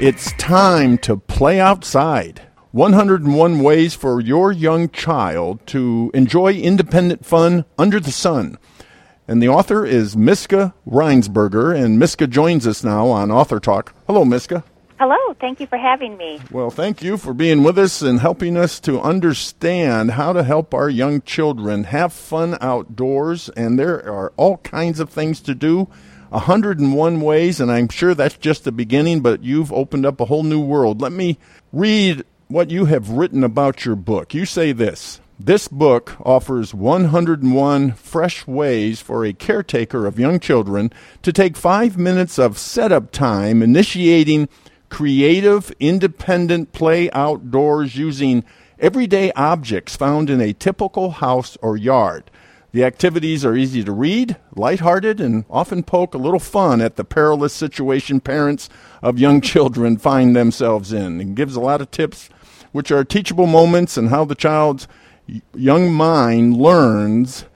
It's Time to Play Outside. 101 Ways for Your Young Child to Enjoy Independent Fun Under the Sun. And the author is Miska Reinsberger, and Miska joins us now on Author Talk. Hello, Miska. Hello, thank you for having me. Well, thank you for being with us and helping us to understand how to help our young children have fun outdoors. And there are all kinds of things to do 101 ways, and I'm sure that's just the beginning, but you've opened up a whole new world. Let me read what you have written about your book. You say this This book offers 101 fresh ways for a caretaker of young children to take five minutes of setup time initiating creative, independent play outdoors using everyday objects found in a typical house or yard. The activities are easy to read, lighthearted, and often poke a little fun at the perilous situation parents of young children find themselves in. It gives a lot of tips, which are teachable moments and how the child's young mind learns,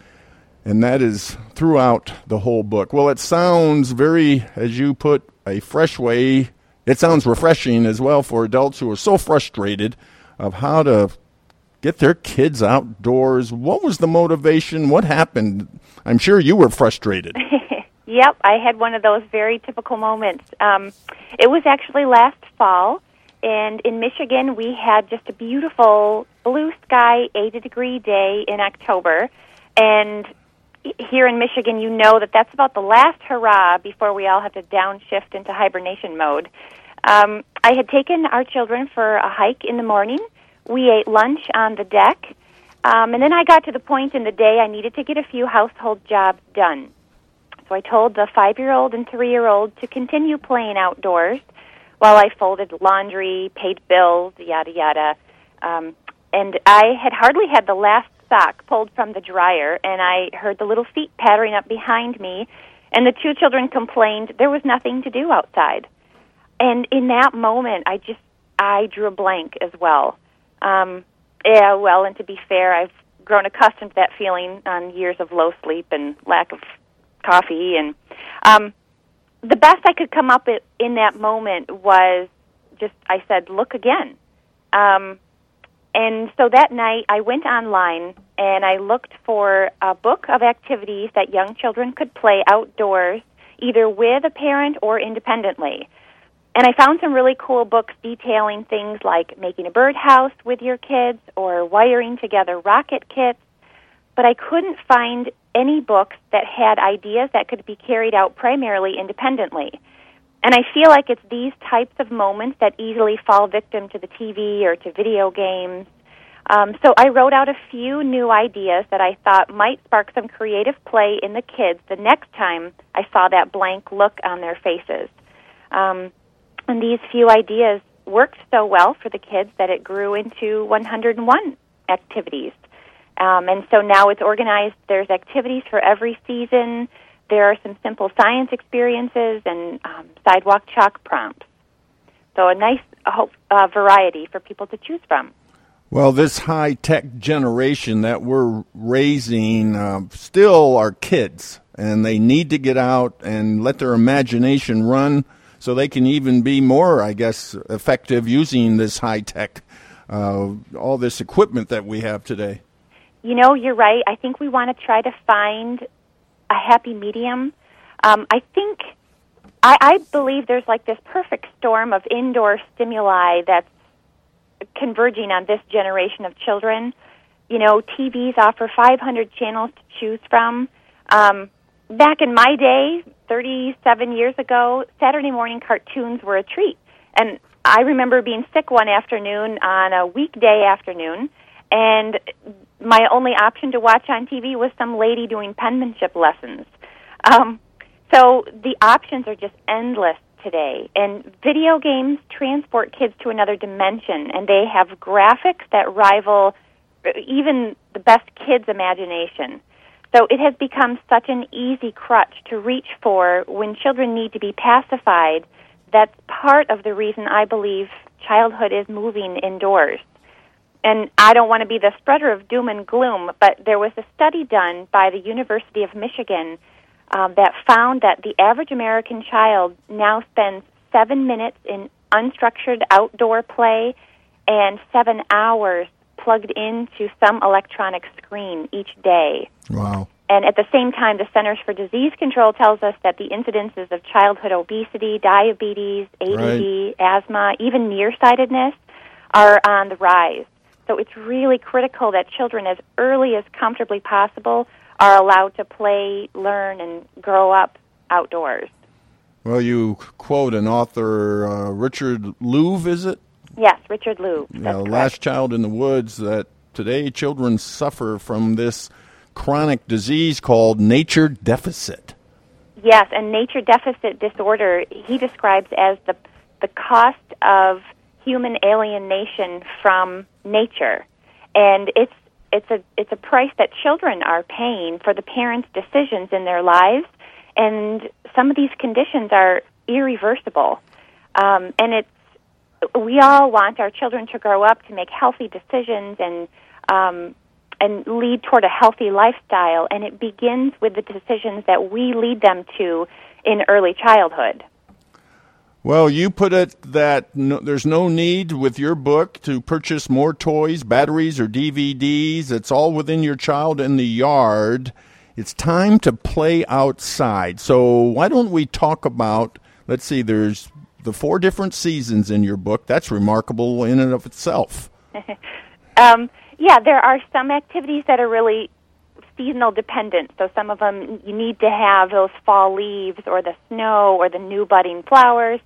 and that is throughout the whole book. Well, it sounds very, as you put, a fresh way. It sounds refreshing as well for adults who are so frustrated of how to get their kids outdoors. What was the motivation? What happened? I'm sure you were frustrated. yep, I had one of those very typical moments. Um, it was actually last fall, and in Michigan, we had just a beautiful blue sky, 80 degree day in October. And here in Michigan, you know that that's about the last hurrah before we all have to downshift into hibernation mode. Um, I had taken our children for a hike in the morning we ate lunch on the deck. Um, and then I got to the point in the day I needed to get a few household jobs done. So I told the five year old and three year old to continue playing outdoors while I folded laundry, paid bills, yada yada. Um, and I had hardly had the last sock pulled from the dryer, and I heard the little feet pattering up behind me, and the two children complained there was nothing to do outside. And in that moment, I just I drew a blank as well. Um, yeah, well, and to be fair, I've grown accustomed to that feeling on years of low sleep and lack of coffee. And um, the best I could come up with in that moment was just I said, "Look again." Um, and so that night, I went online and I looked for a book of activities that young children could play outdoors, either with a parent or independently. And I found some really cool books detailing things like making a birdhouse with your kids or wiring together rocket kits, but I couldn't find any books that had ideas that could be carried out primarily independently. And I feel like it's these types of moments that easily fall victim to the TV or to video games. Um, so I wrote out a few new ideas that I thought might spark some creative play in the kids the next time I saw that blank look on their faces. Um, and these few ideas worked so well for the kids that it grew into 101 activities. Um, and so now it's organized. There's activities for every season. There are some simple science experiences and um, sidewalk chalk prompts. So a nice uh, variety for people to choose from. Well, this high tech generation that we're raising uh, still are kids, and they need to get out and let their imagination run so they can even be more, I guess, effective using this high tech, uh, all this equipment that we have today. You know, you're right. I think we want to try to find a happy medium. Um, I think, I, I believe there's like this perfect storm of indoor stimuli that's converging on this generation of children. You know, TVs offer 500 channels to choose from. Um, back in my day, 37 years ago, Saturday morning cartoons were a treat. And I remember being sick one afternoon on a weekday afternoon, and my only option to watch on TV was some lady doing penmanship lessons. Um, so the options are just endless today, and video games transport kids to another dimension, and they have graphics that rival even the best kids' imagination. So it has become such an easy crutch to reach for when children need to be pacified. That's part of the reason I believe childhood is moving indoors. And I don't want to be the spreader of doom and gloom, but there was a study done by the University of Michigan um, that found that the average American child now spends seven minutes in unstructured outdoor play and seven hours plugged into some electronic screen each day. Wow. And at the same time, the Centers for Disease Control tells us that the incidences of childhood obesity, diabetes, ADD, right. asthma, even nearsightedness are on the rise. So it's really critical that children, as early as comfortably possible, are allowed to play, learn, and grow up outdoors. Well, you quote an author, uh, Richard Louv, is it? Yes, Richard Louv. Yeah, Last Child in the Woods, that today children suffer from this chronic disease called nature deficit. Yes, and nature deficit disorder he describes as the the cost of human alienation from nature. And it's it's a it's a price that children are paying for the parents' decisions in their lives, and some of these conditions are irreversible. Um, and it's we all want our children to grow up to make healthy decisions and um, and lead toward a healthy lifestyle, and it begins with the decisions that we lead them to in early childhood. Well, you put it that no, there's no need with your book to purchase more toys, batteries, or DVDs. It's all within your child in the yard. It's time to play outside. So, why don't we talk about, let's see, there's the four different seasons in your book. That's remarkable in and of itself. um, yeah, there are some activities that are really seasonal dependent. So some of them you need to have those fall leaves or the snow or the new budding flowers.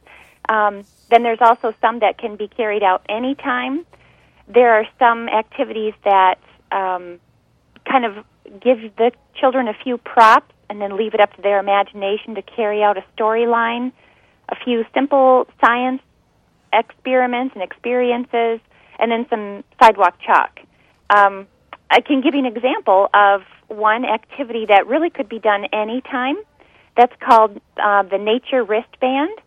Um, then there's also some that can be carried out anytime. There are some activities that um, kind of give the children a few props and then leave it up to their imagination to carry out a storyline. A few simple science experiments and experiences, and then some sidewalk chalk. Um, I can give you an example of one activity that really could be done anytime. That's called uh, the nature wristband.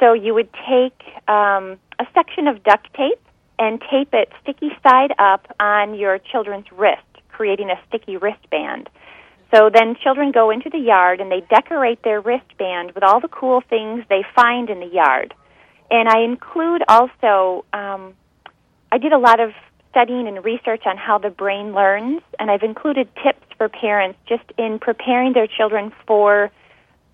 So you would take um, a section of duct tape and tape it sticky side up on your children's wrist, creating a sticky wristband. So then children go into the yard and they decorate their wristband with all the cool things they find in the yard. And I include also, um, I did a lot of studying and research on how the brain learns, and I've included tips for parents just in preparing their children for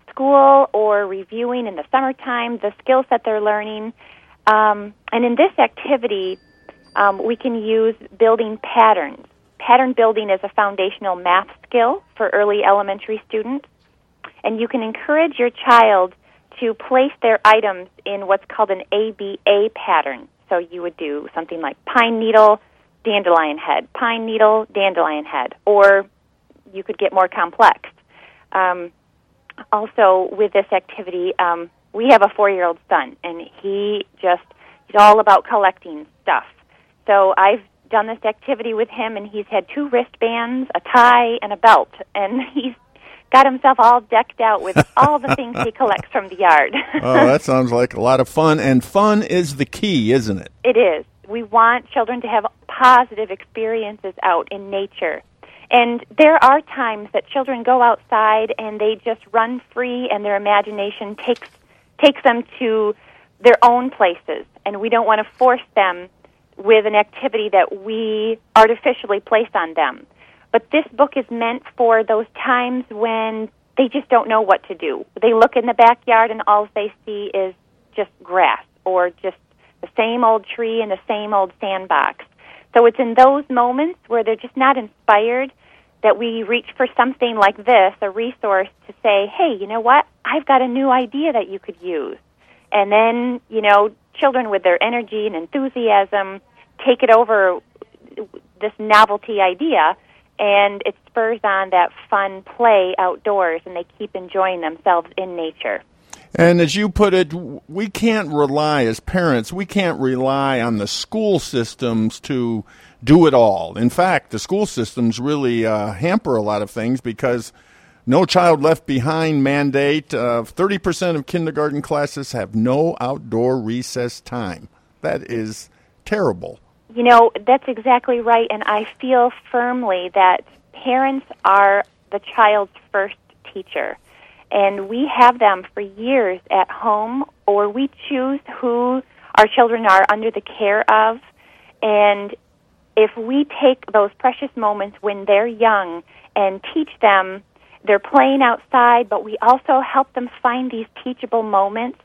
school or reviewing in the summertime the skills that they're learning. Um, and in this activity, um, we can use building patterns. Pattern building is a foundational math skill for early elementary students, and you can encourage your child to place their items in what's called an ABA pattern. So you would do something like pine needle, dandelion head, pine needle, dandelion head, or you could get more complex. Um, also, with this activity, um, we have a four-year-old son, and he just he's all about collecting stuff. So I've done this activity with him, and he's had two wristbands, a tie, and a belt, and he's got himself all decked out with all the things he collects from the yard. oh, that sounds like a lot of fun, and fun is the key, isn't it? It is. We want children to have positive experiences out in nature. And there are times that children go outside and they just run free and their imagination takes takes them to their own places and we don't want to force them with an activity that we artificially placed on them. But this book is meant for those times when they just don't know what to do. They look in the backyard and all they see is just grass or just the same old tree and the same old sandbox. So it's in those moments where they're just not inspired that we reach for something like this, a resource to say, hey, you know what? I've got a new idea that you could use. And then, you know, children with their energy and enthusiasm take it over this novelty idea and it spurs on that fun play outdoors and they keep enjoying themselves in nature. And as you put it, we can't rely, as parents, we can't rely on the school systems to do it all. In fact, the school systems really uh, hamper a lot of things because no Child Left Behind mandate. Uh, 30% of kindergarten classes have no outdoor recess time. That is terrible. You know, that's exactly right. And I feel firmly that parents are the child's first teacher and we have them for years at home, or we choose who our children are under the care of. And if we take those precious moments when they're young and teach them, they're playing outside, but we also help them find these teachable moments.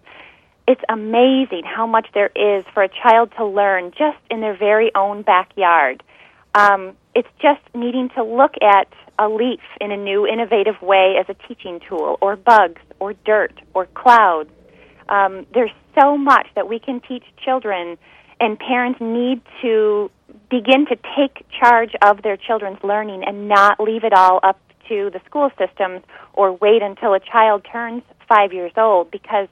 It's amazing how much there is for a child to learn just in their very own backyard. Um, it's just needing to look at a leaf in a new, innovative way as a teaching tool, or bugs, or dirt, or clouds. Um, there's so much that we can teach children, and parents need to begin to take charge of their children's learning and not leave it all up to the school systems or wait until a child turns five years old because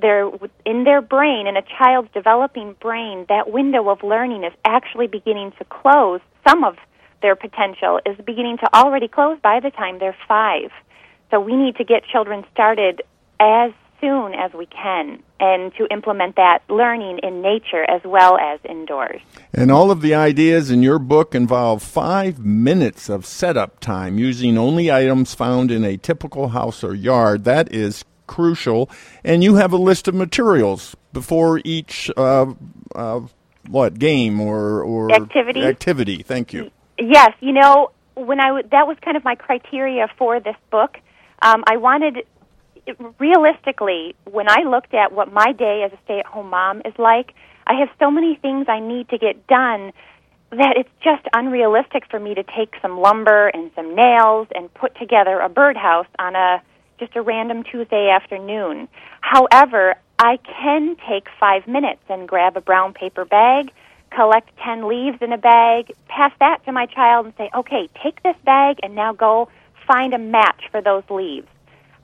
they're in their brain in a child's developing brain that window of learning is actually beginning to close some of their potential is beginning to already close by the time they're five. So we need to get children started as soon as we can and to implement that learning in nature as well as indoors. And all of the ideas in your book involve five minutes of setup time using only items found in a typical house or yard. That is crucial. And you have a list of materials before each uh, uh, what game or or activity. Activity. Thank you. Yes, you know, when I w- that was kind of my criteria for this book. Um, I wanted, realistically, when I looked at what my day as a stay-at-home mom is like, I have so many things I need to get done that it's just unrealistic for me to take some lumber and some nails and put together a birdhouse on a just a random Tuesday afternoon. However, I can take five minutes and grab a brown paper bag, collect 10 leaves in a bag, pass that to my child and say, okay, take this bag and now go find a match for those leaves.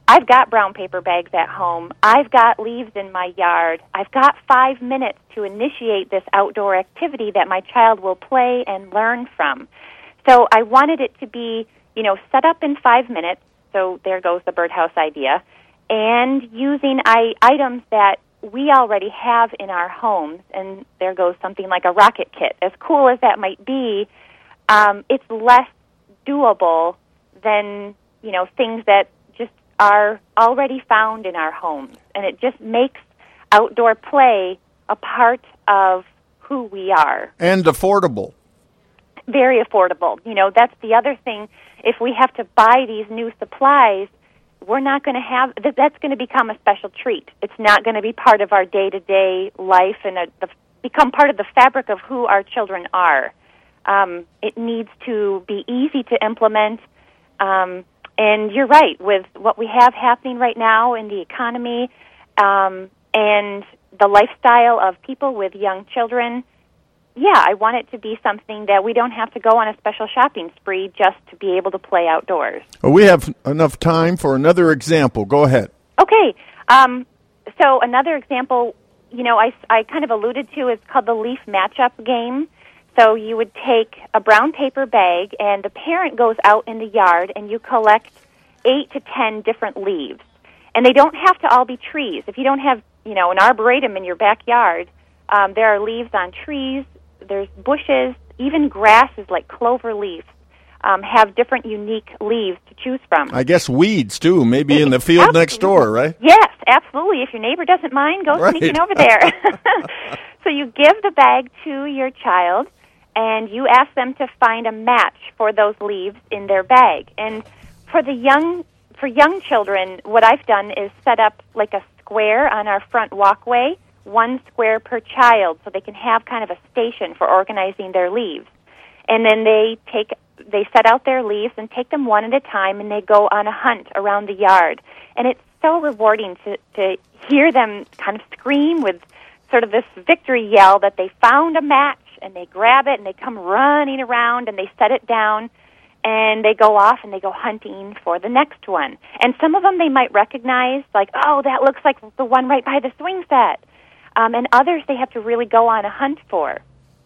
I've got brown paper bags at home. I've got leaves in my yard. I've got five minutes to initiate this outdoor activity that my child will play and learn from. So I wanted it to be, you know, set up in five minutes. So there goes the birdhouse idea. And using I, items that we already have in our homes, and there goes something like a rocket kit. As cool as that might be, um, it's less doable than you know things that just are already found in our homes, and it just makes outdoor play a part of who we are. And affordable. Very affordable. You know, that's the other thing. If we have to buy these new supplies, we're not going to have that, that's going to become a special treat. It's not going to be part of our day to day life and a, the, become part of the fabric of who our children are. Um, it needs to be easy to implement. Um, and you're right with what we have happening right now in the economy um, and the lifestyle of people with young children yeah, I want it to be something that we don't have to go on a special shopping spree just to be able to play outdoors. Well, we have enough time for another example. Go ahead. Okay. Um, so another example, you know, I, I kind of alluded to is called the leaf matchup game. So you would take a brown paper bag, and the parent goes out in the yard, and you collect eight to ten different leaves. And they don't have to all be trees. If you don't have, you know, an arboretum in your backyard, um, there are leaves on trees, there's bushes, even grasses like clover leaves. Um, have different unique leaves to choose from. I guess weeds too, maybe in the field next door, right? Yes, absolutely. If your neighbor doesn't mind, go right. sneaking over there. so you give the bag to your child, and you ask them to find a match for those leaves in their bag. And for the young for young children, what I've done is set up like a square on our front walkway one square per child so they can have kind of a station for organizing their leaves. And then they take they set out their leaves and take them one at a time and they go on a hunt around the yard. And it's so rewarding to to hear them kind of scream with sort of this victory yell that they found a match and they grab it and they come running around and they set it down and they go off and they go hunting for the next one. And some of them they might recognize, like, oh, that looks like the one right by the swing set. Um, and others they have to really go on a hunt for.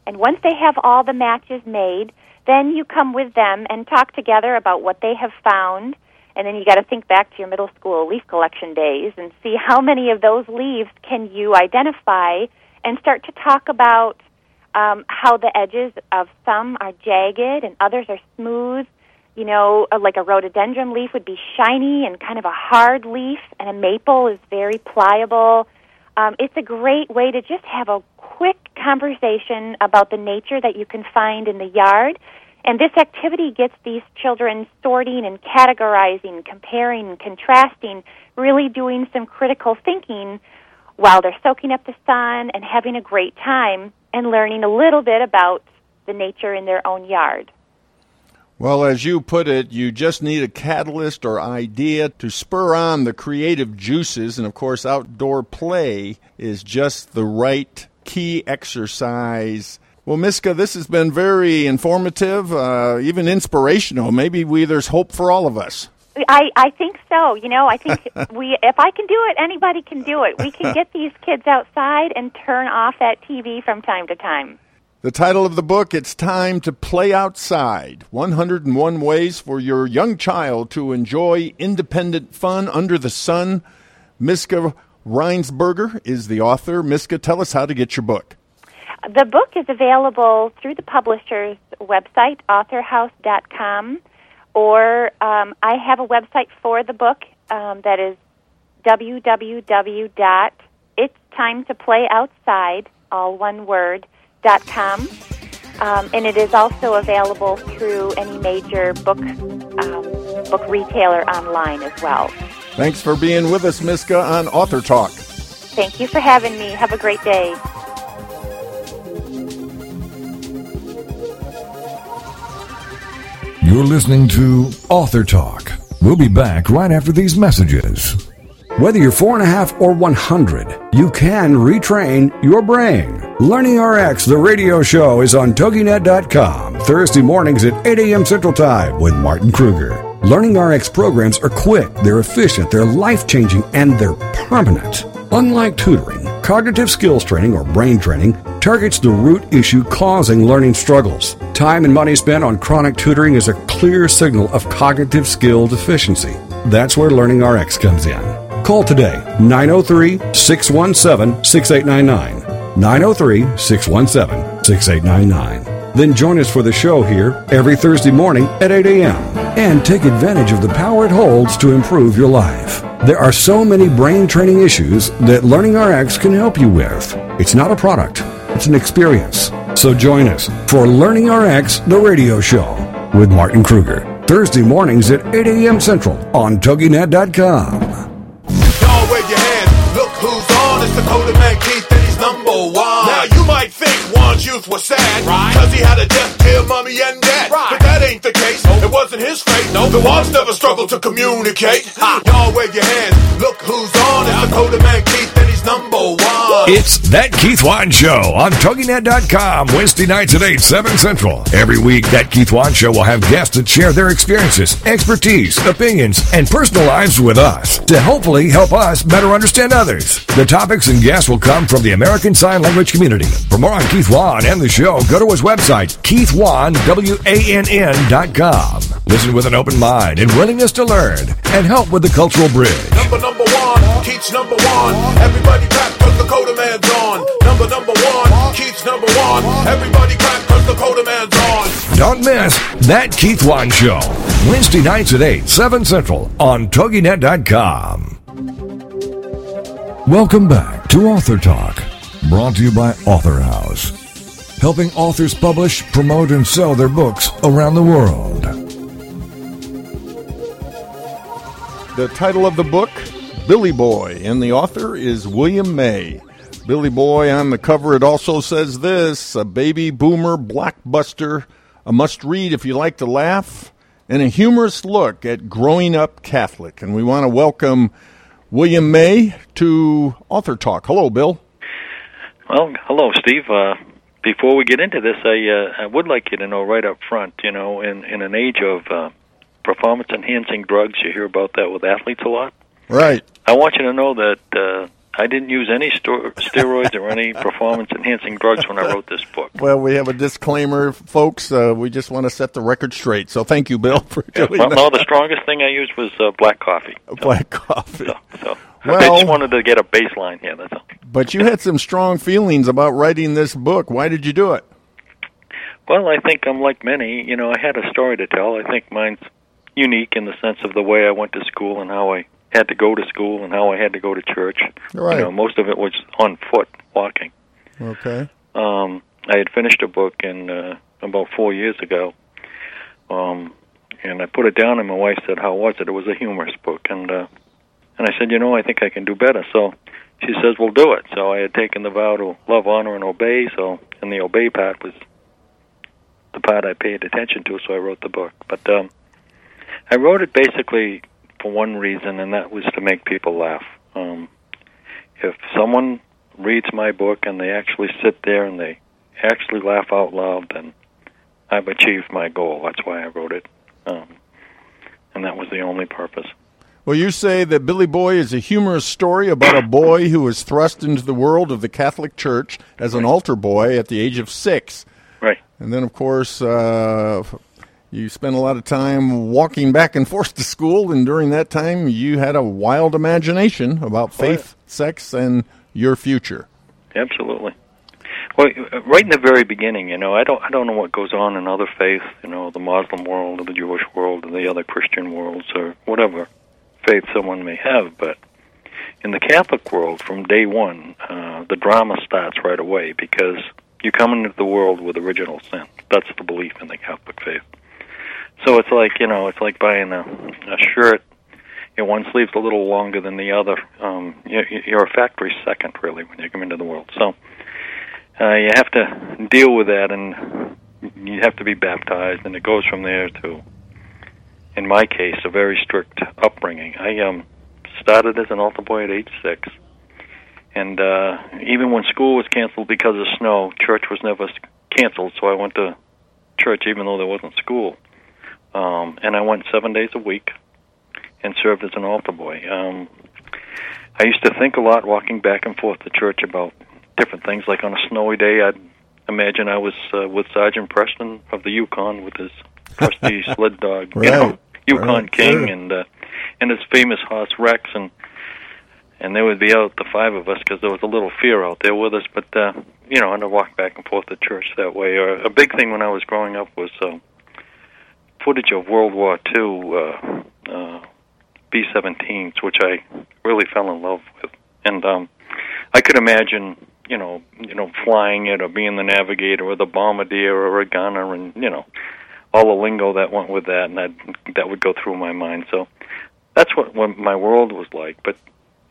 And once they have all the matches made, then you come with them and talk together about what they have found. And then you got to think back to your middle school leaf collection days and see how many of those leaves can you identify and start to talk about um, how the edges of some are jagged and others are smooth. You know, uh, like a rhododendron leaf would be shiny and kind of a hard leaf, and a maple is very pliable. Um, it's a great way to just have a quick conversation about the nature that you can find in the yard. And this activity gets these children sorting and categorizing, comparing contrasting, really doing some critical thinking while they're soaking up the sun and having a great time and learning a little bit about the nature in their own yard. Well, as you put it, you just need a catalyst or idea to spur on the creative juices. And of course, outdoor play is just the right key exercise. Well, Miska, this has been very informative, uh, even inspirational. Maybe we, there's hope for all of us. I, I think so. You know, I think we if I can do it, anybody can do it. We can get these kids outside and turn off that TV from time to time. The title of the book, It's Time to Play Outside 101 Ways for Your Young Child to Enjoy Independent Fun Under the Sun. Miska Reinsberger is the author. Miska, tell us how to get your book. The book is available through the publisher's website, authorhouse.com or um, I have a website for the book um, that is www.itstimetoplayoutside, all one word, com. Um, and it is also available through any major book um, book retailer online as well. Thanks for being with us, Miska, on Author Talk. Thank you for having me. Have a great day. You're listening to Author Talk. We'll be back right after these messages. Whether you're four and a half or 100, you can retrain your brain. Learning RX, the radio show, is on TogiNet.com Thursday mornings at 8 a.m. Central Time with Martin Kruger. Learning RX programs are quick, they're efficient, they're life changing, and they're permanent. Unlike tutoring, cognitive skills training or brain training targets the root issue causing learning struggles. Time and money spent on chronic tutoring is a clear signal of cognitive skill deficiency. That's where Learning RX comes in. Call today 903 617 6899. 903 617 6899. Then join us for the show here every Thursday morning at 8 a.m. and take advantage of the power it holds to improve your life. There are so many brain training issues that Learning RX can help you with. It's not a product, it's an experience. So join us for Learning RX, the radio show with Martin Kruger. Thursday mornings at 8 a.m. Central on TogiNet.com. Wave your. Look who's on. It's Dakota Man Keith, and he's number one. Now you might think Wann's youth was sad, right? Cause he had a death kill mommy and dad. Right. But that ain't the case. It wasn't his fate. No, the Wann's never struggled to communicate. Ha. Y'all wave your hands. Look who's on. It's Dakota Man Keith, and he's number one. It's That Keith Wann Show on TogiNet.com, Wednesday nights at 8, 7 Central. Every week, That Keith Wann Show will have guests that share their experiences, expertise, opinions, and personal lives with us to hopefully help us better understand others. The topics and guests will come from the American Sign Language community. For more on Keith Wann and the show, go to his website, keithwann.com. Listen with an open mind and willingness to learn and help with the cultural bridge. Number number one, Keith's number one. Everybody clap cause Dakota Man's on. Number number one, Keith's number one. Everybody clap cause Dakota Man's on. Don't miss That Keith Wann Show, Wednesday nights at 8, 7 Central on TogiNet.com. Welcome back to Author Talk, brought to you by Author House, helping authors publish, promote, and sell their books around the world. The title of the book, Billy Boy, and the author is William May. Billy Boy on the cover, it also says this a baby boomer blockbuster, a must read if you like to laugh, and a humorous look at growing up Catholic. And we want to welcome William May to Author Talk. Hello, Bill. Well, hello, Steve. Uh, before we get into this, I uh, I would like you to know right up front, you know, in in an age of uh, performance enhancing drugs, you hear about that with athletes a lot. Right. I want you to know that uh, I didn't use any sto- steroids or any performance enhancing drugs when I wrote this book. Well, we have a disclaimer, folks. Uh, we just want to set the record straight. So thank you, Bill, for Yeah, doing well, that. no, the strongest thing I used was uh, black coffee. Black coffee. So, so I Well- just wanted to get a baseline here. That's all. But you had some strong feelings about writing this book. Why did you do it? Well, I think I'm like many. You know, I had a story to tell. I think mine's unique in the sense of the way I went to school and how I had to go to school and how I had to go to church. Right. You know, most of it was on foot, walking. Okay. Um, I had finished a book in uh, about four years ago, um, and I put it down, and my wife said, "How was it?" It was a humorous book, and uh, and I said, "You know, I think I can do better." So she says, "We'll do it." So I had taken the vow to love, honor, and obey. So, and the obey part was the part I paid attention to. So I wrote the book, but um, I wrote it basically for one reason, and that was to make people laugh. Um, if someone reads my book and they actually sit there and they actually laugh out loud, then I've achieved my goal. That's why I wrote it, um, and that was the only purpose. Well, you say that Billy Boy is a humorous story about a boy who was thrust into the world of the Catholic Church as an altar boy at the age of six. Right. And then, of course, uh, you spent a lot of time walking back and forth to school, and during that time, you had a wild imagination about faith, sex, and your future. Absolutely. Well, uh, right in the very beginning, you know, I don't, I don't know what goes on in other faiths, you know, the Muslim world or the Jewish world or the other Christian worlds or whatever faith someone may have, but in the Catholic world, from day one, uh, the drama starts right away because you come into the world with original sin. That's the belief in the Catholic faith. So it's like you know, it's like buying a, a shirt. You know, one sleeve's a little longer than the other. Um, you, you're a factory second, really, when you come into the world. So uh, you have to deal with that, and you have to be baptized, and it goes from there to, in my case, a very strict upbringing. I um, started as an altar boy at age six, and uh, even when school was canceled because of snow, church was never canceled. So I went to church even though there wasn't school, um, and I went seven days a week and served as an altar boy. Um, I used to think a lot walking back and forth to church about different things. Like on a snowy day, I'd imagine I was uh, with Sergeant Preston of the Yukon with his trusty sled dog, you know, Yukon Right. King, and uh, and his famous horse Rex, and and they would be out the five of us because there was a little fear out there with us. But uh, you know, and I walked back and forth to church that way. Or a big thing when I was growing up was uh, footage of World War II uh, uh, B-17s, which I really fell in love with, and um, I could imagine. You know, you know, flying it or being the navigator or the bombardier or a gunner, and you know, all the lingo that went with that, and that that would go through my mind. So that's what, what my world was like. But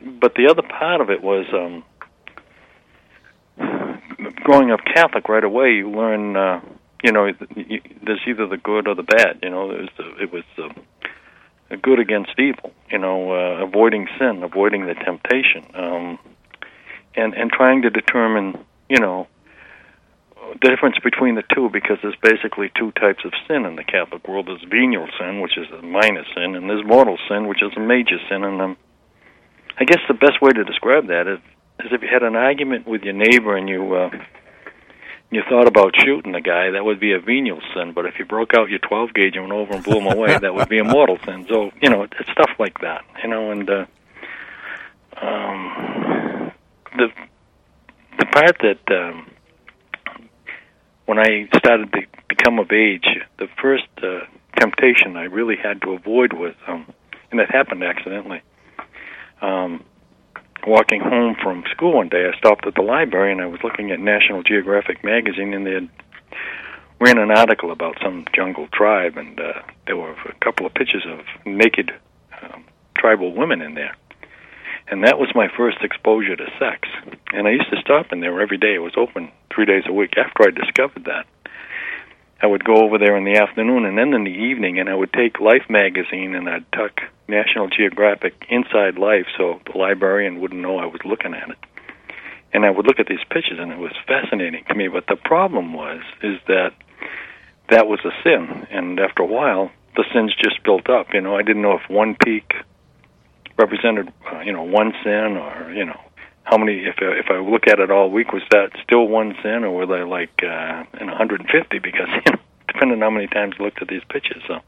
but the other part of it was um, growing up Catholic. Right away, you learn. Uh, you know, there's either the good or the bad. You know, it was the, it was the good against evil. You know, uh, avoiding sin, avoiding the temptation, um, and and trying to determine. You know, difference between the two because there's basically two types of sin in the Catholic world. There's venial sin, which is a minor sin, and there's mortal sin, which is a major sin. And um, I guess the best way to describe that is, is if you had an argument with your neighbor and you uh, you thought about shooting the guy, that would be a venial sin. But if you broke out your 12 gauge and went over and blew him away, that would be a mortal sin. So you know, it's stuff like that. You know, and uh, um, the the part that um, when I started to become of age, the first uh, temptation I really had to avoid was, um, and it happened accidentally. Um, walking home from school one day, I stopped at the library and I was looking at National Geographic magazine, and they had ran an article about some jungle tribe, and uh, there were a couple of pictures of naked um, tribal women in there. And that was my first exposure to sex. And I used to stop in there every day. It was open three days a week after I discovered that. I would go over there in the afternoon and then in the evening, and I would take Life magazine and I'd tuck National Geographic inside Life so the librarian wouldn't know I was looking at it. and I would look at these pictures, and it was fascinating to me. But the problem was is that that was a sin, and after a while, the sins just built up. You know, I didn't know if one peak represented, uh, you know, one sin, or you know, how many. If if I look at it all week, was that still one sin, or were they like uh, in 150? Because you know, depending on how many times I looked at these pictures. So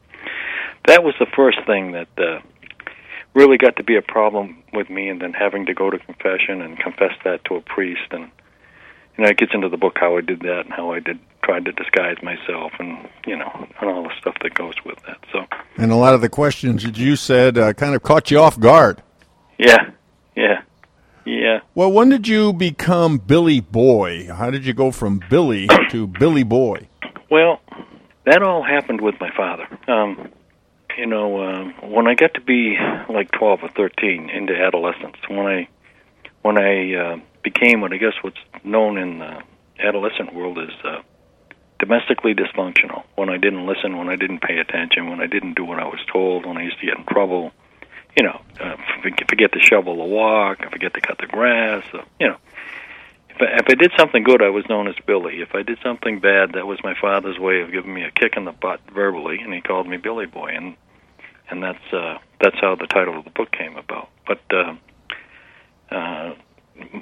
that was the first thing that. Uh, really got to be a problem with me and then having to go to confession and confess that to a priest and you know it gets into the book how I did that and how I did tried to disguise myself and you know and all the stuff that goes with that so And a lot of the questions that you said uh, kind of caught you off guard. yeah yeah yeah Well, when did you become Billy Boy? How did you go from Billy to Billy Boy? Well, that all happened with my father. Um, you know, um, when I got to be like twelve or thirteen into adolescence, when I when I uh, became what I guess what's known in the adolescent world is uh, domestically dysfunctional. When I didn't listen, when I didn't pay attention, when I didn't do what I was told, when I used to get in trouble. You know, uh, forget to shovel the walk, forget to cut the grass. Uh, you know, if I, if I did something good, I was known as Billy. If I did something bad, that was my father's way of giving me a kick in the butt verbally, and he called me Billy Boy, and and that's uh, that's how the title of the book came about. But uh, uh,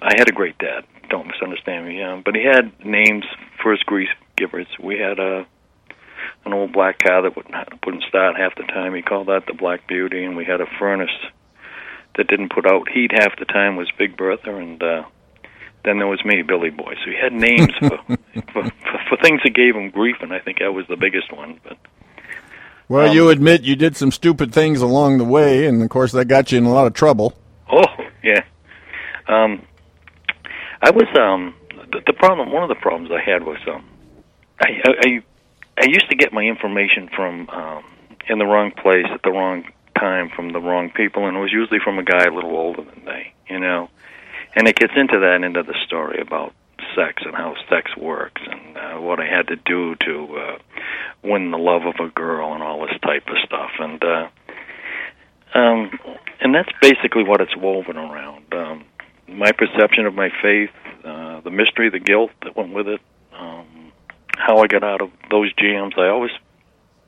I had a great dad. Don't misunderstand me. Um, but he had names for his grief givers. We had a an old black car that wouldn't wouldn't start half the time. He called that the Black Beauty, and we had a furnace that didn't put out heat half the time. Was Big Bertha, and uh, then there was me, Billy Boy. So he had names for, for, for for things that gave him grief, and I think I was the biggest one. But Well, Um, you admit you did some stupid things along the way, and of course that got you in a lot of trouble. Oh yeah. Um, I was um the, the problem. One of the problems I had was um I I I used to get my information from um in the wrong place at the wrong time from the wrong people, and it was usually from a guy a little older than they, you know. And it gets into that into the story about sex and how sex works and uh, what I had to do to uh, win the love of a girl and all this type of stuff. And uh, um, and that's basically what it's woven around. Um, my perception of my faith, uh, the mystery, the guilt that went with it, um, how I got out of those jams. I always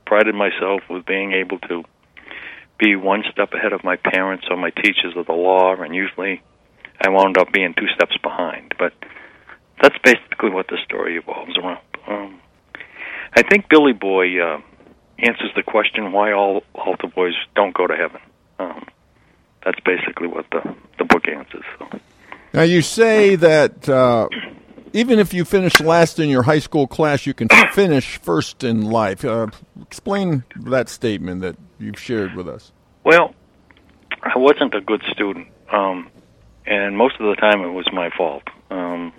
prided myself with being able to be one step ahead of my parents or my teachers of the law, and usually I wound up being two steps behind. But that's basically what the story evolves around. Um, I think Billy Boy uh, answers the question why all altar boys don't go to heaven. Um, that's basically what the the book answers. So. Now you say that uh, even if you finish last in your high school class, you can finish first in life. Uh, explain that statement that you've shared with us. Well, I wasn't a good student, um, and most of the time it was my fault. Um,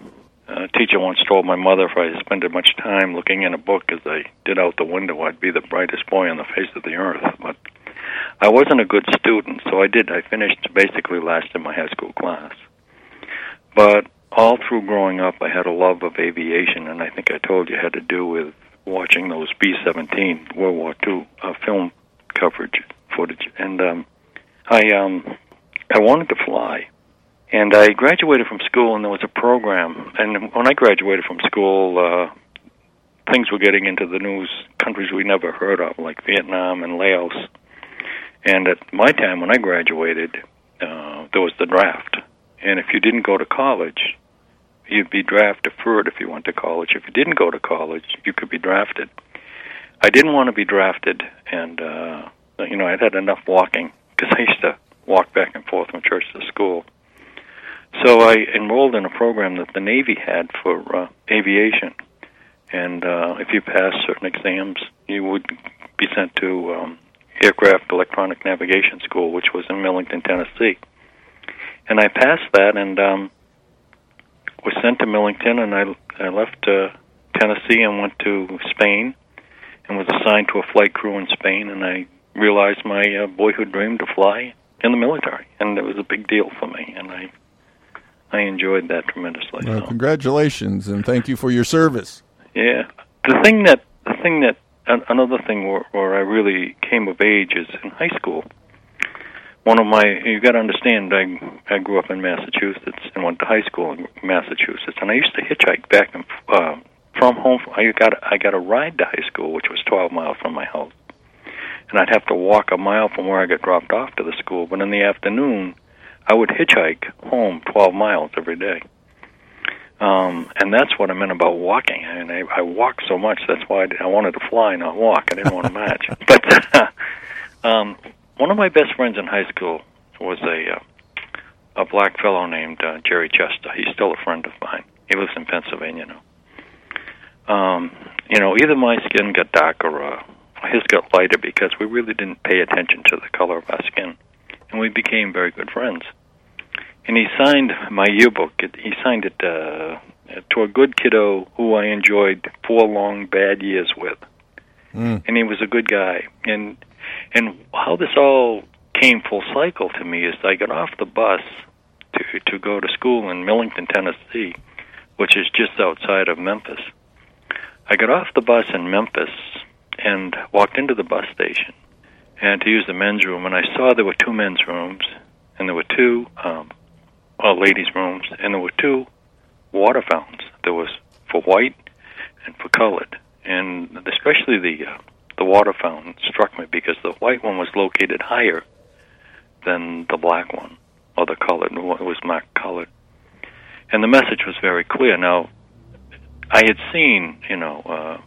a teacher once told my mother if I spent as much time looking in a book as I did out the window, I'd be the brightest boy on the face of the earth. But I wasn't a good student, so I did. I finished basically last in my high school class. But all through growing up, I had a love of aviation, and I think I told you had to do with watching those B-17 World War II uh, film coverage footage, and um, I um, I wanted to fly, and I graduated from school, and there was a program, and when I graduated from school, uh, things were getting into the news, countries we never heard of, like Vietnam and Laos, and at my time when I graduated, uh, there was the draft, and if you didn't go to college, you'd be draft deferred if you went to college. If you didn't go to college, you could be drafted. I didn't want to be drafted, and uh, you know I'd had enough walking because I used to walk back and forth from church to school. So I enrolled in a program that the Navy had for uh, aviation, and uh, if you passed certain exams, you would be sent to um, Aircraft Electronic Navigation School, which was in Millington, Tennessee. And I passed that, and um, was sent to Millington, and I I left uh, Tennessee and went to Spain, and was assigned to a flight crew in Spain, and I realized my uh, boyhood dream to fly in the military, and it was a big deal for me, and I I enjoyed that tremendously. Well, so. congratulations and thank you for your service. Yeah, the thing that the thing that another thing where, where I really came of age is in high school. One of my you got to understand I I grew up in Massachusetts and went to high school in Massachusetts and I used to hitchhike back and uh, from home I got I got a ride to high school which was 12 miles from my house and I'd have to walk a mile from where I got dropped off to the school but in the afternoon I would hitchhike home 12 miles every day um, and that's what I meant about walking. I mean, I, I walk so much. That's why I, I wanted to fly, not walk. I didn't want to match. But uh, um, one of my best friends in high school was a uh, a black fellow named uh, Jerry Chester. He's still a friend of mine. He lives in Pennsylvania now. Um, you know, either my skin got darker or uh, his got lighter because we really didn't pay attention to the color of our skin, and we became very good friends and he signed my yearbook. It, he signed it uh, to a good kiddo who I enjoyed four long bad years with, mm. and he was a good guy. And and how this all came full cycle to me is I got off the bus to to go to school in Millington, Tennessee, which is just outside of Memphis. I got off the bus in Memphis and walked into the bus station and to use the men's room, and I saw there were two men's rooms and there were two um, uh, ladies' rooms, and there were two water fountains. There was for white and for colored, and especially the uh, the water fountain struck me because the white one was located higher than the black one or the colored. It was marked colored, and the message was very clear. Now, I had seen you know uh,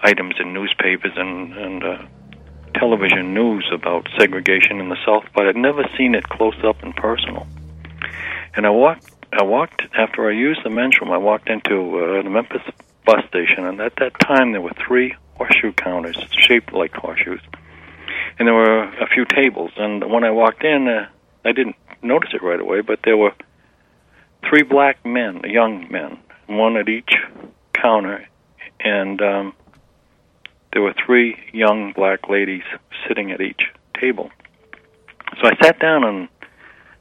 items in newspapers and and uh, television news about segregation in the South, but I'd never seen it close up and personal. And I walked. I walked after I used the men's room. I walked into uh, the Memphis bus station, and at that time there were three horseshoe counters shaped like horseshoes, and there were a few tables. And when I walked in, uh, I didn't notice it right away, but there were three black men, young men, one at each counter, and um, there were three young black ladies sitting at each table. So I sat down and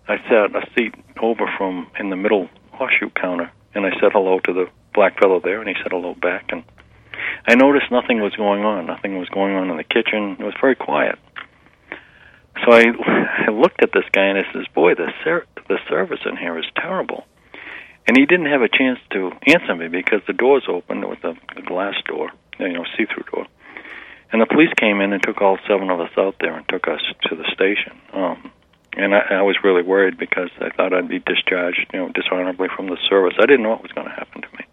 I sat a seat over from in the middle horseshoe counter, and I said hello to the black fellow there, and he said hello back. And I noticed nothing was going on. Nothing was going on in the kitchen. It was very quiet. So I, I looked at this guy and I says, "Boy, the ser- the service in here is terrible." And he didn't have a chance to answer me because the doors opened. It was a, a glass door, you know, see-through door. And the police came in and took all seven of us out there and took us to the station. Um, and I, I was really worried because I thought I'd be discharged, you know, dishonorably from the service. I didn't know what was going to happen to me.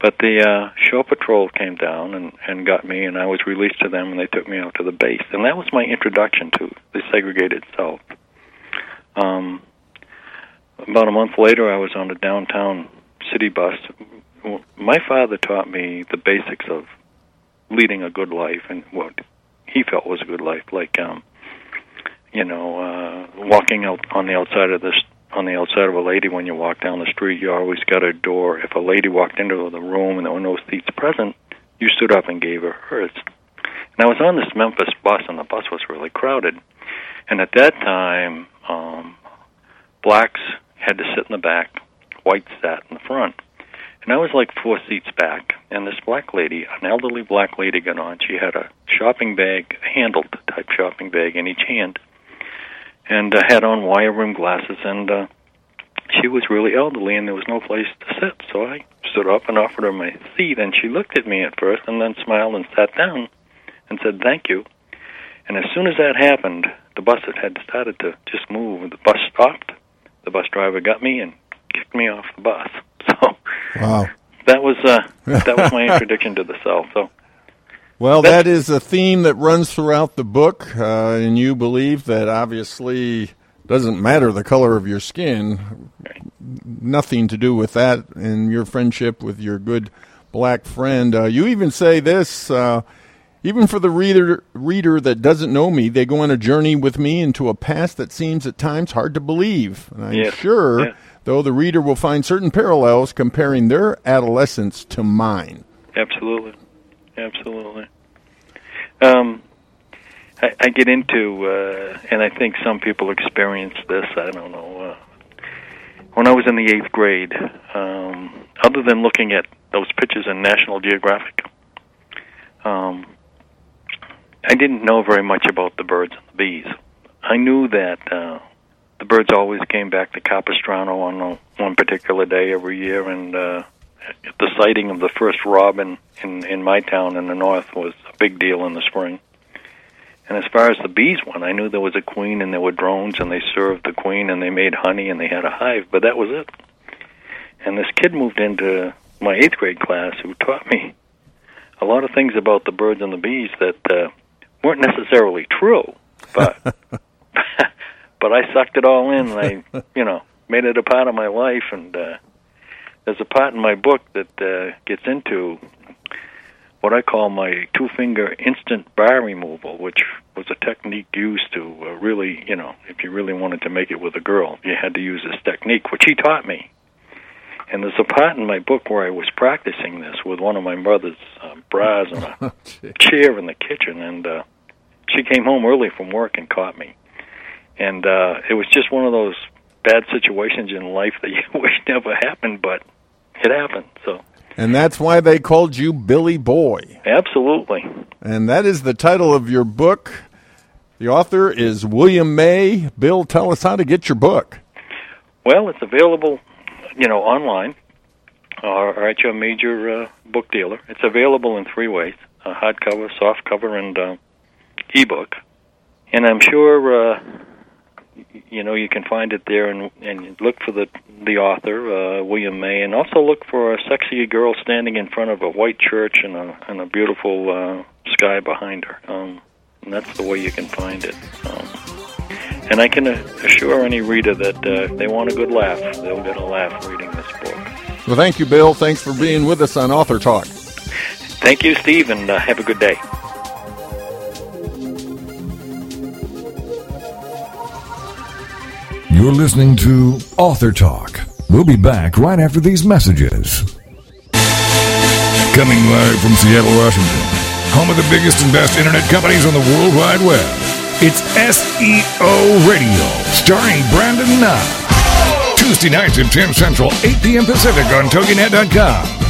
But the uh, shore patrol came down and, and got me, and I was released to them, and they took me out to the base. And that was my introduction to the segregated South. Um, about a month later, I was on a downtown city bus. My father taught me the basics of leading a good life and what he felt was a good life, like um, you know, uh, walking out on the outside of this on the outside of a lady when you walk down the street, you always got a door. If a lady walked into the room and there were no seats present, you stood up and gave her hers. And I was on this Memphis bus, and the bus was really crowded. And at that time, um, blacks had to sit in the back, whites sat in the front. And I was like four seats back, and this black lady, an elderly black lady, got on. She had a shopping bag, handled type shopping bag in each hand, and uh, had on wire rim glasses and uh she was really elderly and there was no place to sit. So i stood up and offered her my seat and she looked at me at first and then smiled and sat down and said thank you. And as soon as that happened the bus had started to just move the bus stopped. The bus driver got me and kicked me off the bus. So wow. that was uh that was my introduction to the south so well, that is a theme that runs throughout the book, uh, and you believe that obviously doesn't matter the color of your skin. Nothing to do with that in your friendship with your good black friend. Uh, you even say this. Uh, even for the reader reader that doesn't know me, they go on a journey with me into a past that seems at times hard to believe. And I'm yes. sure, yes. though, the reader will find certain parallels comparing their adolescence to mine. Absolutely absolutely. Um, I, I get into, uh, and I think some people experience this. I don't know. Uh, when I was in the eighth grade, um, other than looking at those pictures in National Geographic, um, I didn't know very much about the birds and the bees. I knew that uh, the birds always came back to Capistrano on uh, one particular day every year, and uh, the sighting of the first robin in in my town in the north was a big deal in the spring. And as far as the bees went, I knew there was a queen and there were drones, and they served the queen and they made honey and they had a hive, but that was it. And this kid moved into my eighth grade class who taught me a lot of things about the birds and the bees that uh, weren't necessarily true, but but I sucked it all in. And I, you know, made it a part of my life. And uh, there's a part in my book that uh, gets into what I call my two finger instant bar removal, which was a technique used to uh, really, you know, if you really wanted to make it with a girl, you had to use this technique, which he taught me. And there's a part in my book where I was practicing this with one of my mother's uh, bras on a chair in the kitchen, and uh, she came home early from work and caught me. And uh, it was just one of those bad situations in life that you wish never happened, but it happened. So. And that's why they called you Billy Boy. Absolutely. And that is the title of your book. The author is William May. Bill, tell us how to get your book. Well, it's available you know, online or at your major uh, book dealer. It's available in three ways: uh, hardcover, softcover, and uh, ebook. And I'm sure uh, you know you can find it there and and look for the the author uh, William May, and also look for a sexy girl standing in front of a white church and a and a beautiful uh, sky behind her. Um, and that's the way you can find it. Um, and I can assure any reader that uh, if they want a good laugh, they'll get a laugh reading this book. Well, thank you, Bill. Thanks for being with us on Author Talk. Thank you, Steve, and uh, have a good day. You're listening to Author Talk. We'll be back right after these messages. Coming live from Seattle, Washington, home of the biggest and best internet companies on the World Wide Web. It's SEO Radio, starring Brandon Nye. Tuesday nights at 10 Central, 8 p.m. Pacific on TogiNet.com.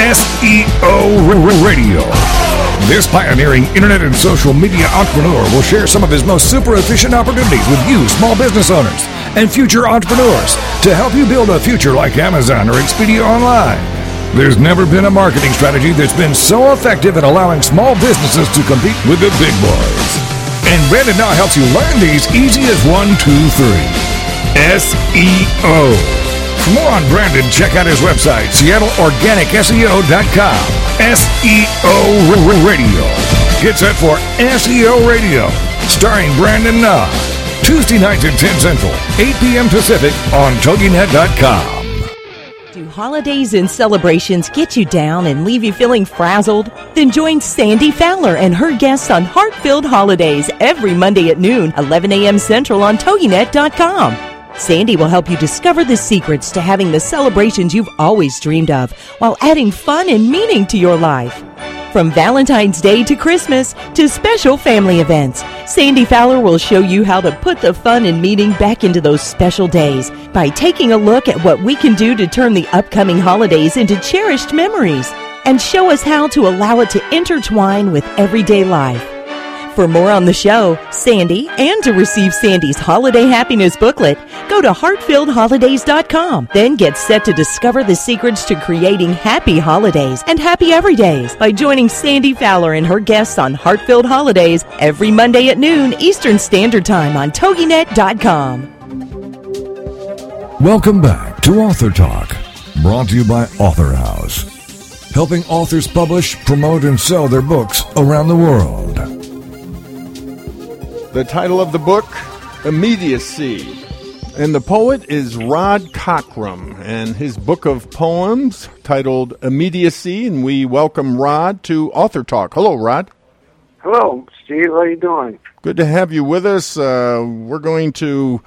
SEO Radio. This pioneering internet and social media entrepreneur will share some of his most super efficient opportunities with you, small business owners and future entrepreneurs, to help you build a future like Amazon or Expedia Online. There's never been a marketing strategy that's been so effective at allowing small businesses to compete with the big boys. And Brandon now helps you learn these easy as one, two, three. SEO. For more on Brandon, check out his website, SeattleOrganicSEO.com. SEO Radio. Get set for SEO Radio, starring Brandon Na. Tuesday nights at 10 Central, 8 p.m. Pacific on TogiNet.com. Do holidays and celebrations get you down and leave you feeling frazzled? Then join Sandy Fowler and her guests on Heart-Filled Holidays every Monday at noon, 11 a.m. Central on TogiNet.com. Sandy will help you discover the secrets to having the celebrations you've always dreamed of while adding fun and meaning to your life. From Valentine's Day to Christmas to special family events, Sandy Fowler will show you how to put the fun and meaning back into those special days by taking a look at what we can do to turn the upcoming holidays into cherished memories and show us how to allow it to intertwine with everyday life. For more on the show, Sandy, and to receive Sandy's Holiday Happiness booklet, go to heartfilledholidays.com. Then get set to discover the secrets to creating happy holidays and happy everydays by joining Sandy Fowler and her guests on Heartfilled Holidays every Monday at noon Eastern Standard Time on TogiNet.com. Welcome back to Author Talk, brought to you by Author House, helping authors publish, promote, and sell their books around the world. The title of the book, Immediacy. And the poet is Rod Cockrum, and his book of poems titled Immediacy. And we welcome Rod to Author Talk. Hello, Rod. Hello, Steve. How are you doing? Good to have you with us. Uh, we're going to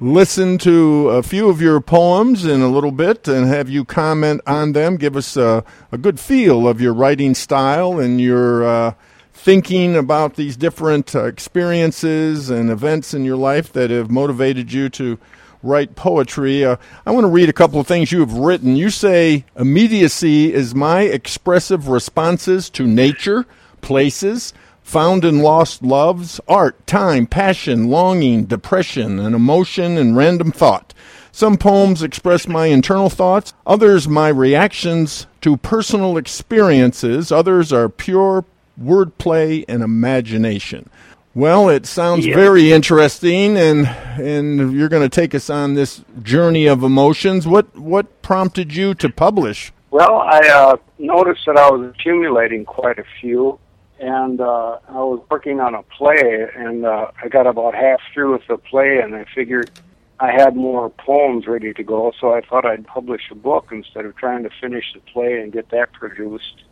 listen to a few of your poems in a little bit and have you comment on them. Give us a, a good feel of your writing style and your uh, thinking about these different uh, experiences and events in your life that have motivated you to write poetry. Uh, I want to read a couple of things you have written. You say, Immediacy is my expressive responses to nature, places, found and lost loves, art, time, passion, longing, depression, and emotion and random thought. Some poems express my internal thoughts, others my reactions to personal experiences, others are pure wordplay and imagination. Well, it sounds Yeah. very interesting, and and you're going to take us on this journey of emotions. What what prompted you to publish? Well, I uh, noticed that I was accumulating quite a few, and uh, I was working on a play, and uh, I got about half through with the play, and I figured I had more poems ready to go, so I thought I'd publish a book instead of trying to finish the play and get that produced.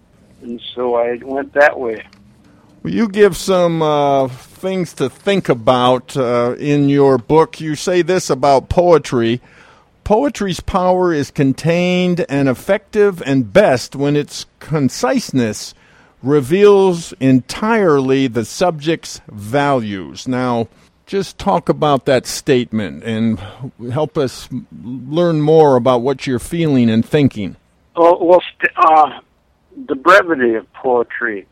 And so I went that way. Well, you give some uh, things to think about uh, in your book. You say this about poetry. Poetry's power is contained and effective and best when its conciseness reveals entirely the subject's values. Now, just talk about that statement and help us learn more about what you're feeling and thinking. Well, well st- uh, the brevity of poetry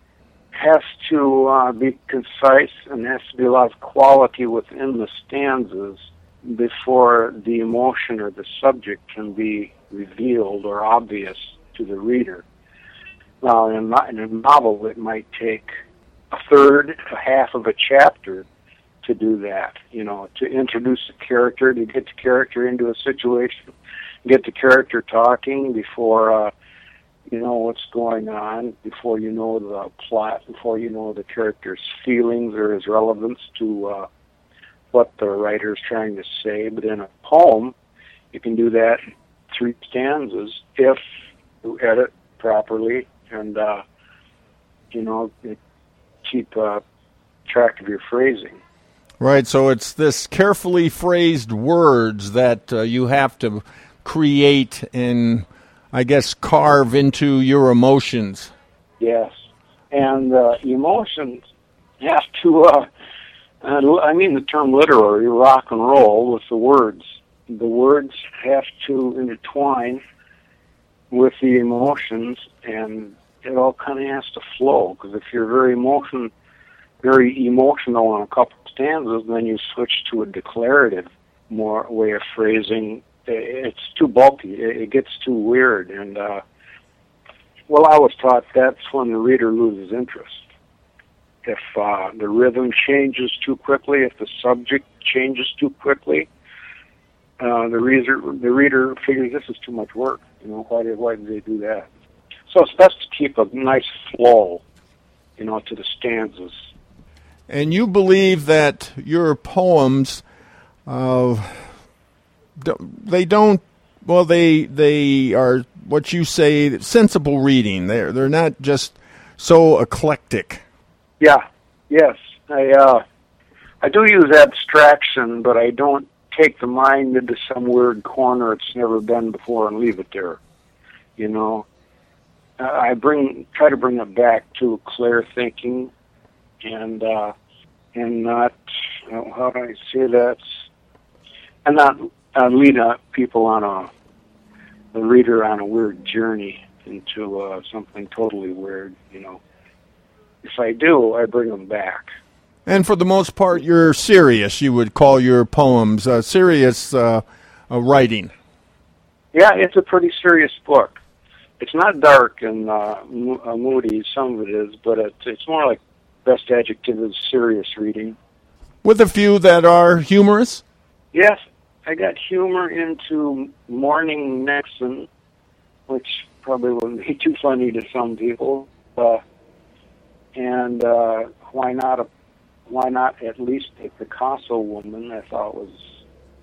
has to uh, be concise and has to be a lot of quality within the stanzas before the emotion or the subject can be revealed or obvious to the reader. Now, in a, in a novel, it might take a third, a half of a chapter to do that. You know, to introduce a character, to get the character into a situation, get the character talking before uh, you know what's going on, before you know the plot, before you know the character's feelings or his relevance to uh, what the writer is trying to say. But in a poem, you can do that in three stanzas if you edit properly and uh, you know keep uh, track of your phrasing. Right, so it's this carefully phrased words that uh, you have to create and, I guess, carve into your emotions. Yes, and uh, emotions have to. Uh, uh, I mean the term literary rock and roll with the words. The words have to intertwine with the emotions, and it all kind of has to flow. Because if you're very emotion, very emotional on a couple of stanzas, then you switch to a declarative more way of phrasing. It's too bulky. It, gets too weird, and uh, well, I was taught that's when the reader loses interest. If uh, the rhythm changes too quickly, if the subject changes too quickly, uh, the reader the reader figures this is too much work. You know, why did why did they do that? So it's best to keep a nice flow, you know, to the stanzas. And you believe that your poems, uh, they don't, well, they they are what you say sensible reading. They're they're not just so eclectic. Yeah, yes, I uh, I do use abstraction, but I don't take the mind into some weird corner it's never been before and leave it there. You know, uh, I bring try to bring it back to clear thinking, and uh, and not uh, how do I say that? And not uh, lead uh, people on a the reader on a weird journey into uh, something totally weird. You know if I do, I bring them back. And for the most part, you're serious. You would call your poems uh, serious uh, uh, writing. Yeah, it's a pretty serious book. It's not dark and uh, mo- uh, moody. Some of it is, but it's it's more like best adjective is serious reading. with a few that are humorous. Yes, I got humor into Mourning Nixon, which probably wouldn't be too funny to some people. Uh, and uh, why not a why not at least a Picasso woman? I thought was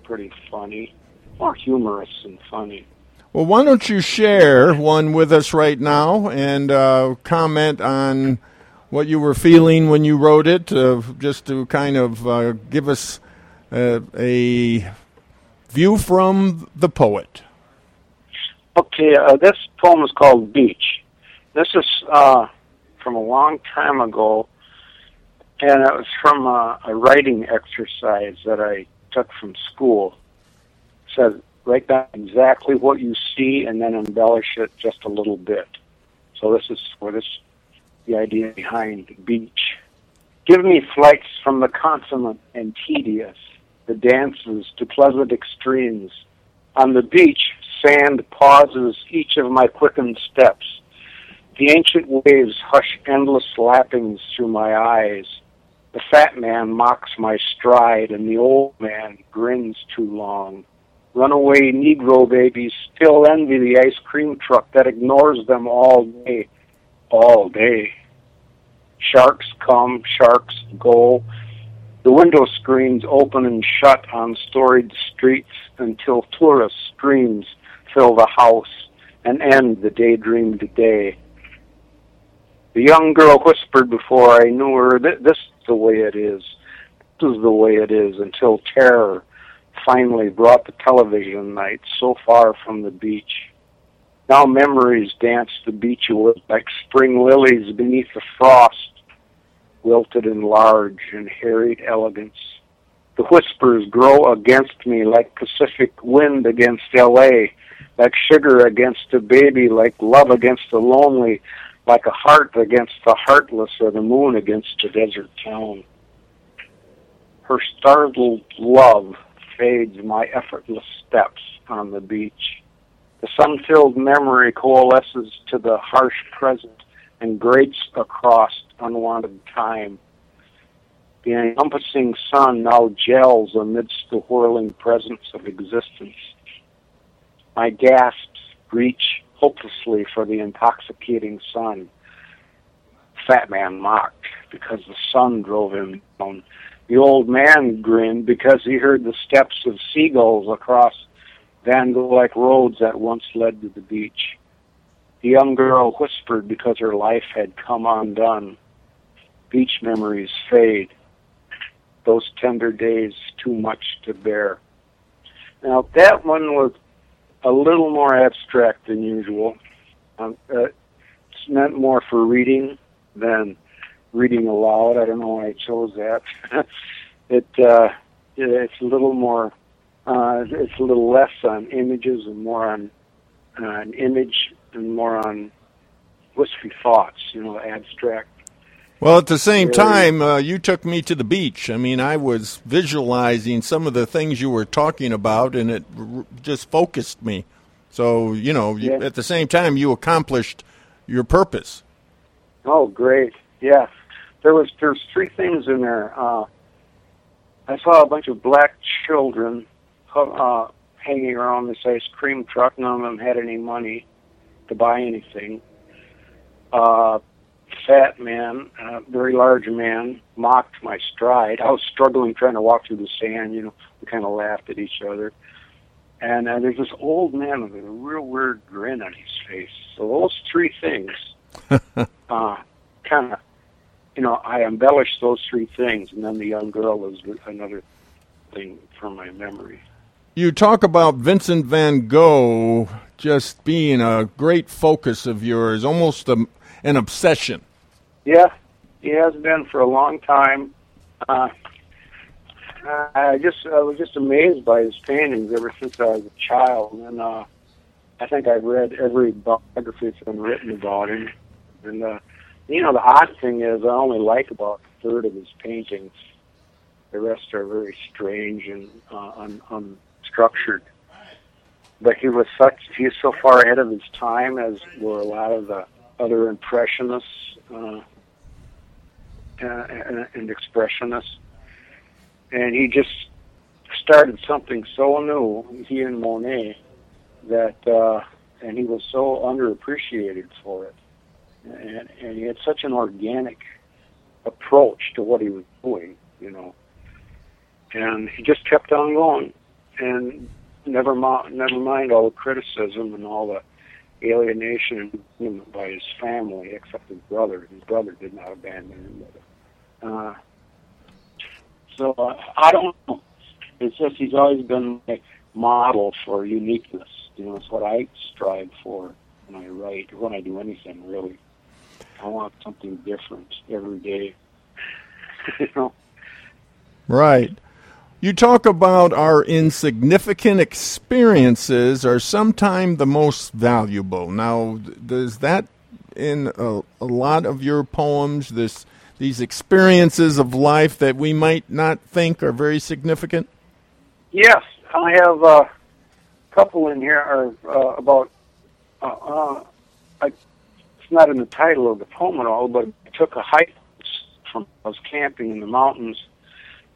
pretty funny, more humorous and funny. Well, why don't you share one with us right now and uh, comment on what you were feeling when you wrote it, uh, just to kind of uh, give us uh, a view from the poet. Okay, uh, this poem is called Beach. This is uh, from a long time ago, and it was from a, a writing exercise that I took from school. It says, write down exactly what you see and then embellish it just a little bit. So this is where this, the idea behind beach. Give me flights from the consummate and tedious, the dances to pleasant extremes. On the beach, sand pauses each of my quickened steps. The ancient waves hush endless lappings through my eyes. The fat man mocks my stride, and the old man grins too long. Runaway Negro babies still envy the ice cream truck that ignores them all day, all day. Sharks come, sharks go. The window screens open and shut on storied streets until tourist streams fill the house and end the daydreamed day. The young girl whispered before I knew her, this is the way it is. This is the way it is until terror finally brought the television night so far from the beach. Now memories dance the beach away like spring lilies beneath the frost, wilted in large and harried elegance. The whispers grow against me like Pacific wind against L.A., like sugar against a baby, like love against the lonely, like a heart against the heartless or the moon against a desert town. Her startled love fades my effortless steps on the beach. The sun-filled memory coalesces to the harsh present and grates across unwanted time. The encompassing sun now gels amidst the whirling presence of existence. My gasps reach hopelessly for the intoxicating sun. Fat man mocked because the sun drove him down. The old man grinned because he heard the steps of seagulls across Van Gogh-like roads that once led to the beach. The young girl whispered because her life had come undone. Beach memories fade. Those tender days too much to bear. Now that one was a little more abstract than usual. Um, uh, it's meant more for reading than reading aloud. I don't know why I chose that. it uh, it's a little more. Uh, it's a little less on images and more on uh, an image and more on wispy thoughts. You know, abstract. Well, at the same time, uh, you took me to the beach. I mean, I was visualizing some of the things you were talking about, and it r- just focused me. So, you know, Yeah. you, at the same time, you accomplished your purpose. Oh, great! Yeah, there was there's three things in there. Uh, I saw a bunch of black children uh, hanging around this ice cream truck. None of them had any money to buy anything. Uh, fat man, uh, very large man, mocked my stride. I was struggling trying to walk through the sand. You know, we kind of laughed at each other. And uh, there's this old man with a real weird grin on his face. So those three things uh, kind of, you know, I embellished those three things, and then the young girl was another thing from my memory. You talk about Vincent van Gogh just being a great focus of yours, almost a, an obsession. Yeah, he has been for a long time. Uh, I just I was just amazed by his paintings ever since I was a child, and uh, I think I've read every biography that's been written about him. And uh, you know, the odd thing is, I only like about a third of his paintings. The rest are very strange and uh, un- unstructured. But he was such he was so far ahead of his time, as were a lot of the other impressionists uh, uh, and, and. And he just started something so new, he and Monet, that uh, and he was so underappreciated for it. And, and he had such an organic approach to what he was doing, you know. And he just kept on going, and never mind, never mind all the criticism and all the alienation by his family, except his brother. His brother did not abandon him. Uh, so uh, I don't know. It's just he's always been a model for uniqueness. You know, it's what I strive for when I write when I do anything really. I want something different every day. you know. Right. You talk about our insignificant experiences are sometimes the most valuable. Now, does that in a, a lot of your poems this these experiences of life that we might not think are very significant? Yes, I have a couple in here are uh, about. Uh, uh, I, it's not in the title of the poem at all, but I took a hike from. I was camping in the mountains.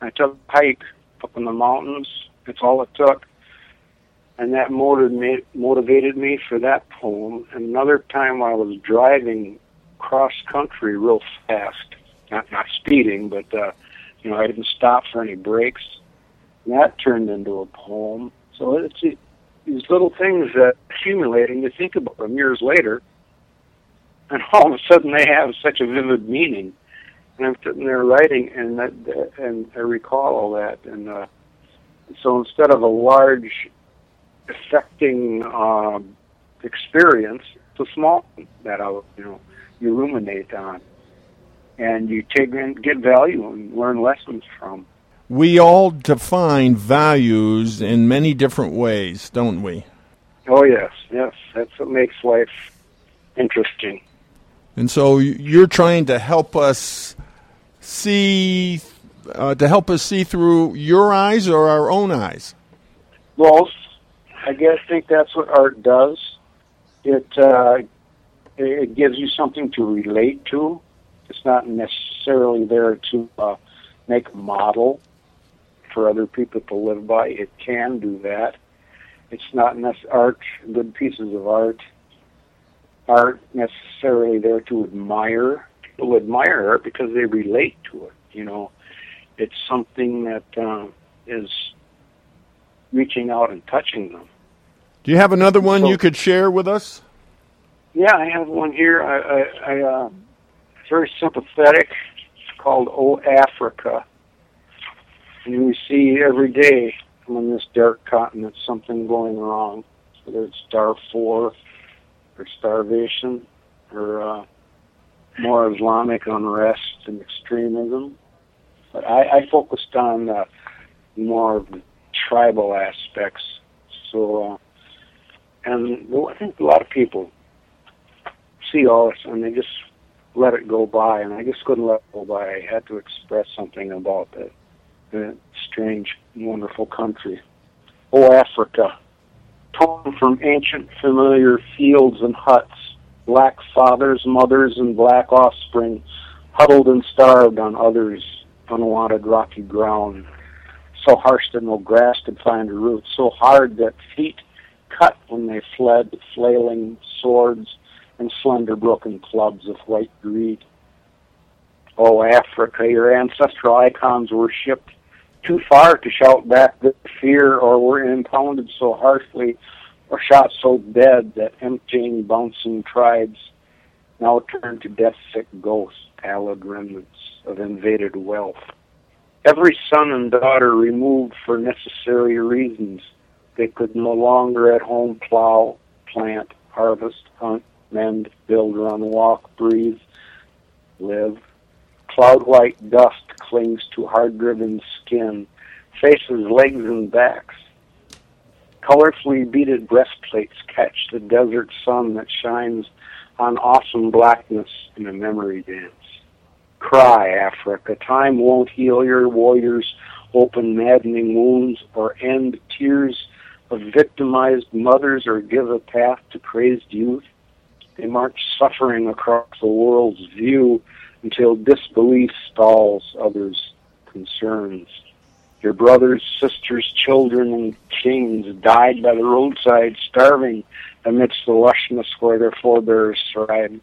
I took a hike up in the mountains. That's all it took, and that motivated me, motivated me for that poem. And another time, I was driving cross country real fast, not not speeding, but uh, you know I didn't stop for any breaks and that turned into a poem. So it's these little things that accumulate, and you think about them years later, and all of a sudden they have such a vivid meaning. And I'm sitting there writing, and that, and I recall all that, and uh, so instead of a large, affecting uh, experience, it's a small one that I, you know, you ruminate on, and you take and get value and learn lessons from we all define values in many different ways, don't we? Oh, yes, yes. That's what makes life interesting. And so you're trying to help us see, uh, to help us see through your eyes or our own eyes? Both. I guess I think that's what art does. It uh, it gives you something to relate to. It's not necessarily there to uh, make a model for other people to live by. It can do that. It's not necessarily art, good pieces of art aren't necessarily there to admire. People admire art because they relate to it. You know, it's something that uh, is reaching out and touching them. Do you have another one so, you could share with us? Yeah, I have one here. I, I, I uh, very sympathetic. It's called "O Africa," And we see every day on this dark continent something going wrong, whether it's Darfur or starvation or uh, more Islamic unrest and extremism. But I, I focused on uh, more the tribal aspects. So, uh, and I think a lot of people see all this and they just let it go by, and I just couldn't let it go by. I had to express something about it a strange, wonderful country. Oh, Africa, torn from ancient familiar fields and huts, black fathers, mothers, and black offspring, huddled and starved on others' unwanted rocky ground, so harsh that no grass could find a root, so hard that feet cut when they fled, flailing swords and slender broken clubs of white greed. Oh, Africa, your ancestral icons were shipped too far to shout back the fear or were impounded so harshly or shot so dead that emptying, bouncing tribes now turn to death-sick ghosts, pallid remnants of invaded wealth. Every son and daughter removed for necessary reasons. They could no longer at home plow, plant, harvest, hunt, mend, build, run, walk, breathe, live. Cloud white dust clings to hard driven skin, faces, legs, and backs. Colorfully beaded breastplates catch the desert sun that shines on awesome blackness in a memory dance. Cry, Africa. Time won't heal your warriors' open maddening wounds or end tears of victimized mothers or give a path to crazed youth. They march suffering across the world's view until disbelief stalls others' concerns. Your brothers, sisters, children, and kings died by the roadside, starving amidst the lushness where their forebears thrived.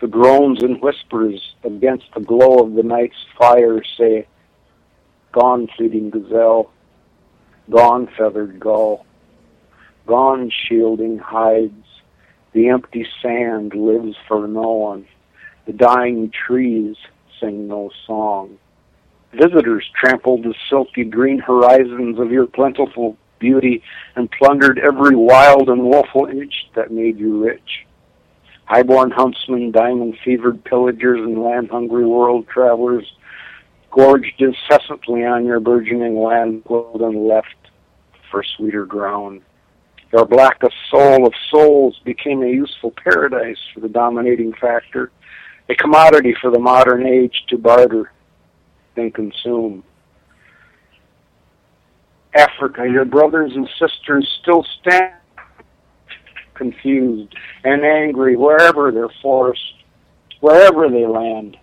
The groans and whispers against the glow of the night's fire say, Gone, fleeting gazelle, gone, feathered gull, gone, shielding hides. The empty sand lives for no one. The dying trees sing no song. Visitors trampled the silky green horizons of your plentiful beauty and plundered every wild and woeful inch that made you rich. Highborn huntsmen, diamond fevered pillagers, and land hungry world travelers gorged incessantly on your burgeoning land, and left for sweeter ground. Your blackest soul of souls became a useful paradise for the dominating factor a commodity for the modern age to barter and consume. Africa, your brothers and sisters still stand confused and angry wherever they're forced, wherever they land.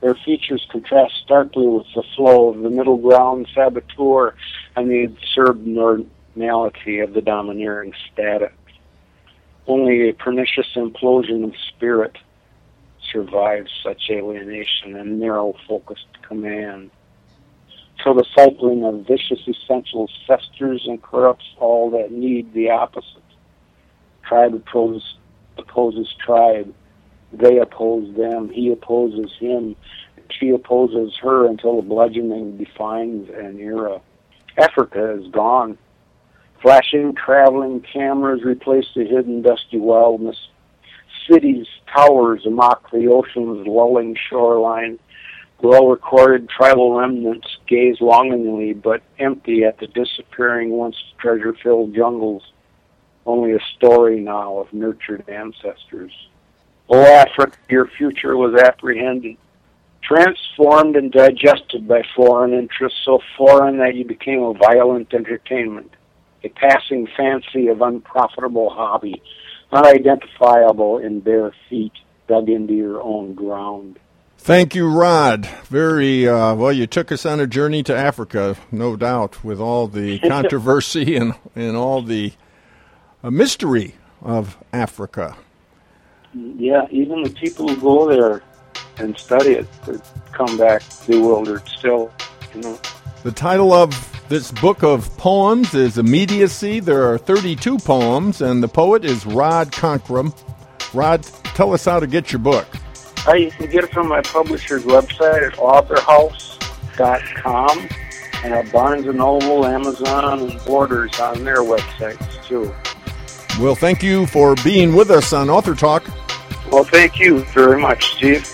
Their features contrast starkly with the flow of the middle ground saboteur and the absurd normality of the domineering status. Only a pernicious implosion of spirit survives such alienation and narrow focused command. So the cycling of vicious essentials festers and corrupts all that need the opposite. Tribe opposes, opposes tribe. They oppose them. He opposes him. She opposes her until the bludgeoning defines an era. Africa is gone. Flashing traveling cameras replace the hidden dusty wildness. Cities, towers mock the ocean's lulling shoreline. Well recorded tribal remnants gaze longingly but empty at the disappearing once treasure filled jungles. Only a story now of nurtured ancestors. O Africa, your future was apprehended, transformed and digested by foreign interests so foreign that you became a violent entertainment, a passing fancy of unprofitable hobby, unidentifiable in bare feet dug into your own ground. Thank you, Rod. Very uh, well. You took us on a journey to Africa, no doubt, with all the controversy and and all the uh, mystery of Africa. Yeah, even the people who go there and study it come back bewildered still. You know. The title of this book of poems is Immediacy. There are 32 poems, and the poet is Rod Conkrum. Rod, tell us how to get your book. Uh, you can get it from my publisher's website at authorhouse.com and at Barnes & Noble, Amazon, and Borders on their websites, too. Well, thank you for being with us on Author Talk. Well, thank you very much, Steve.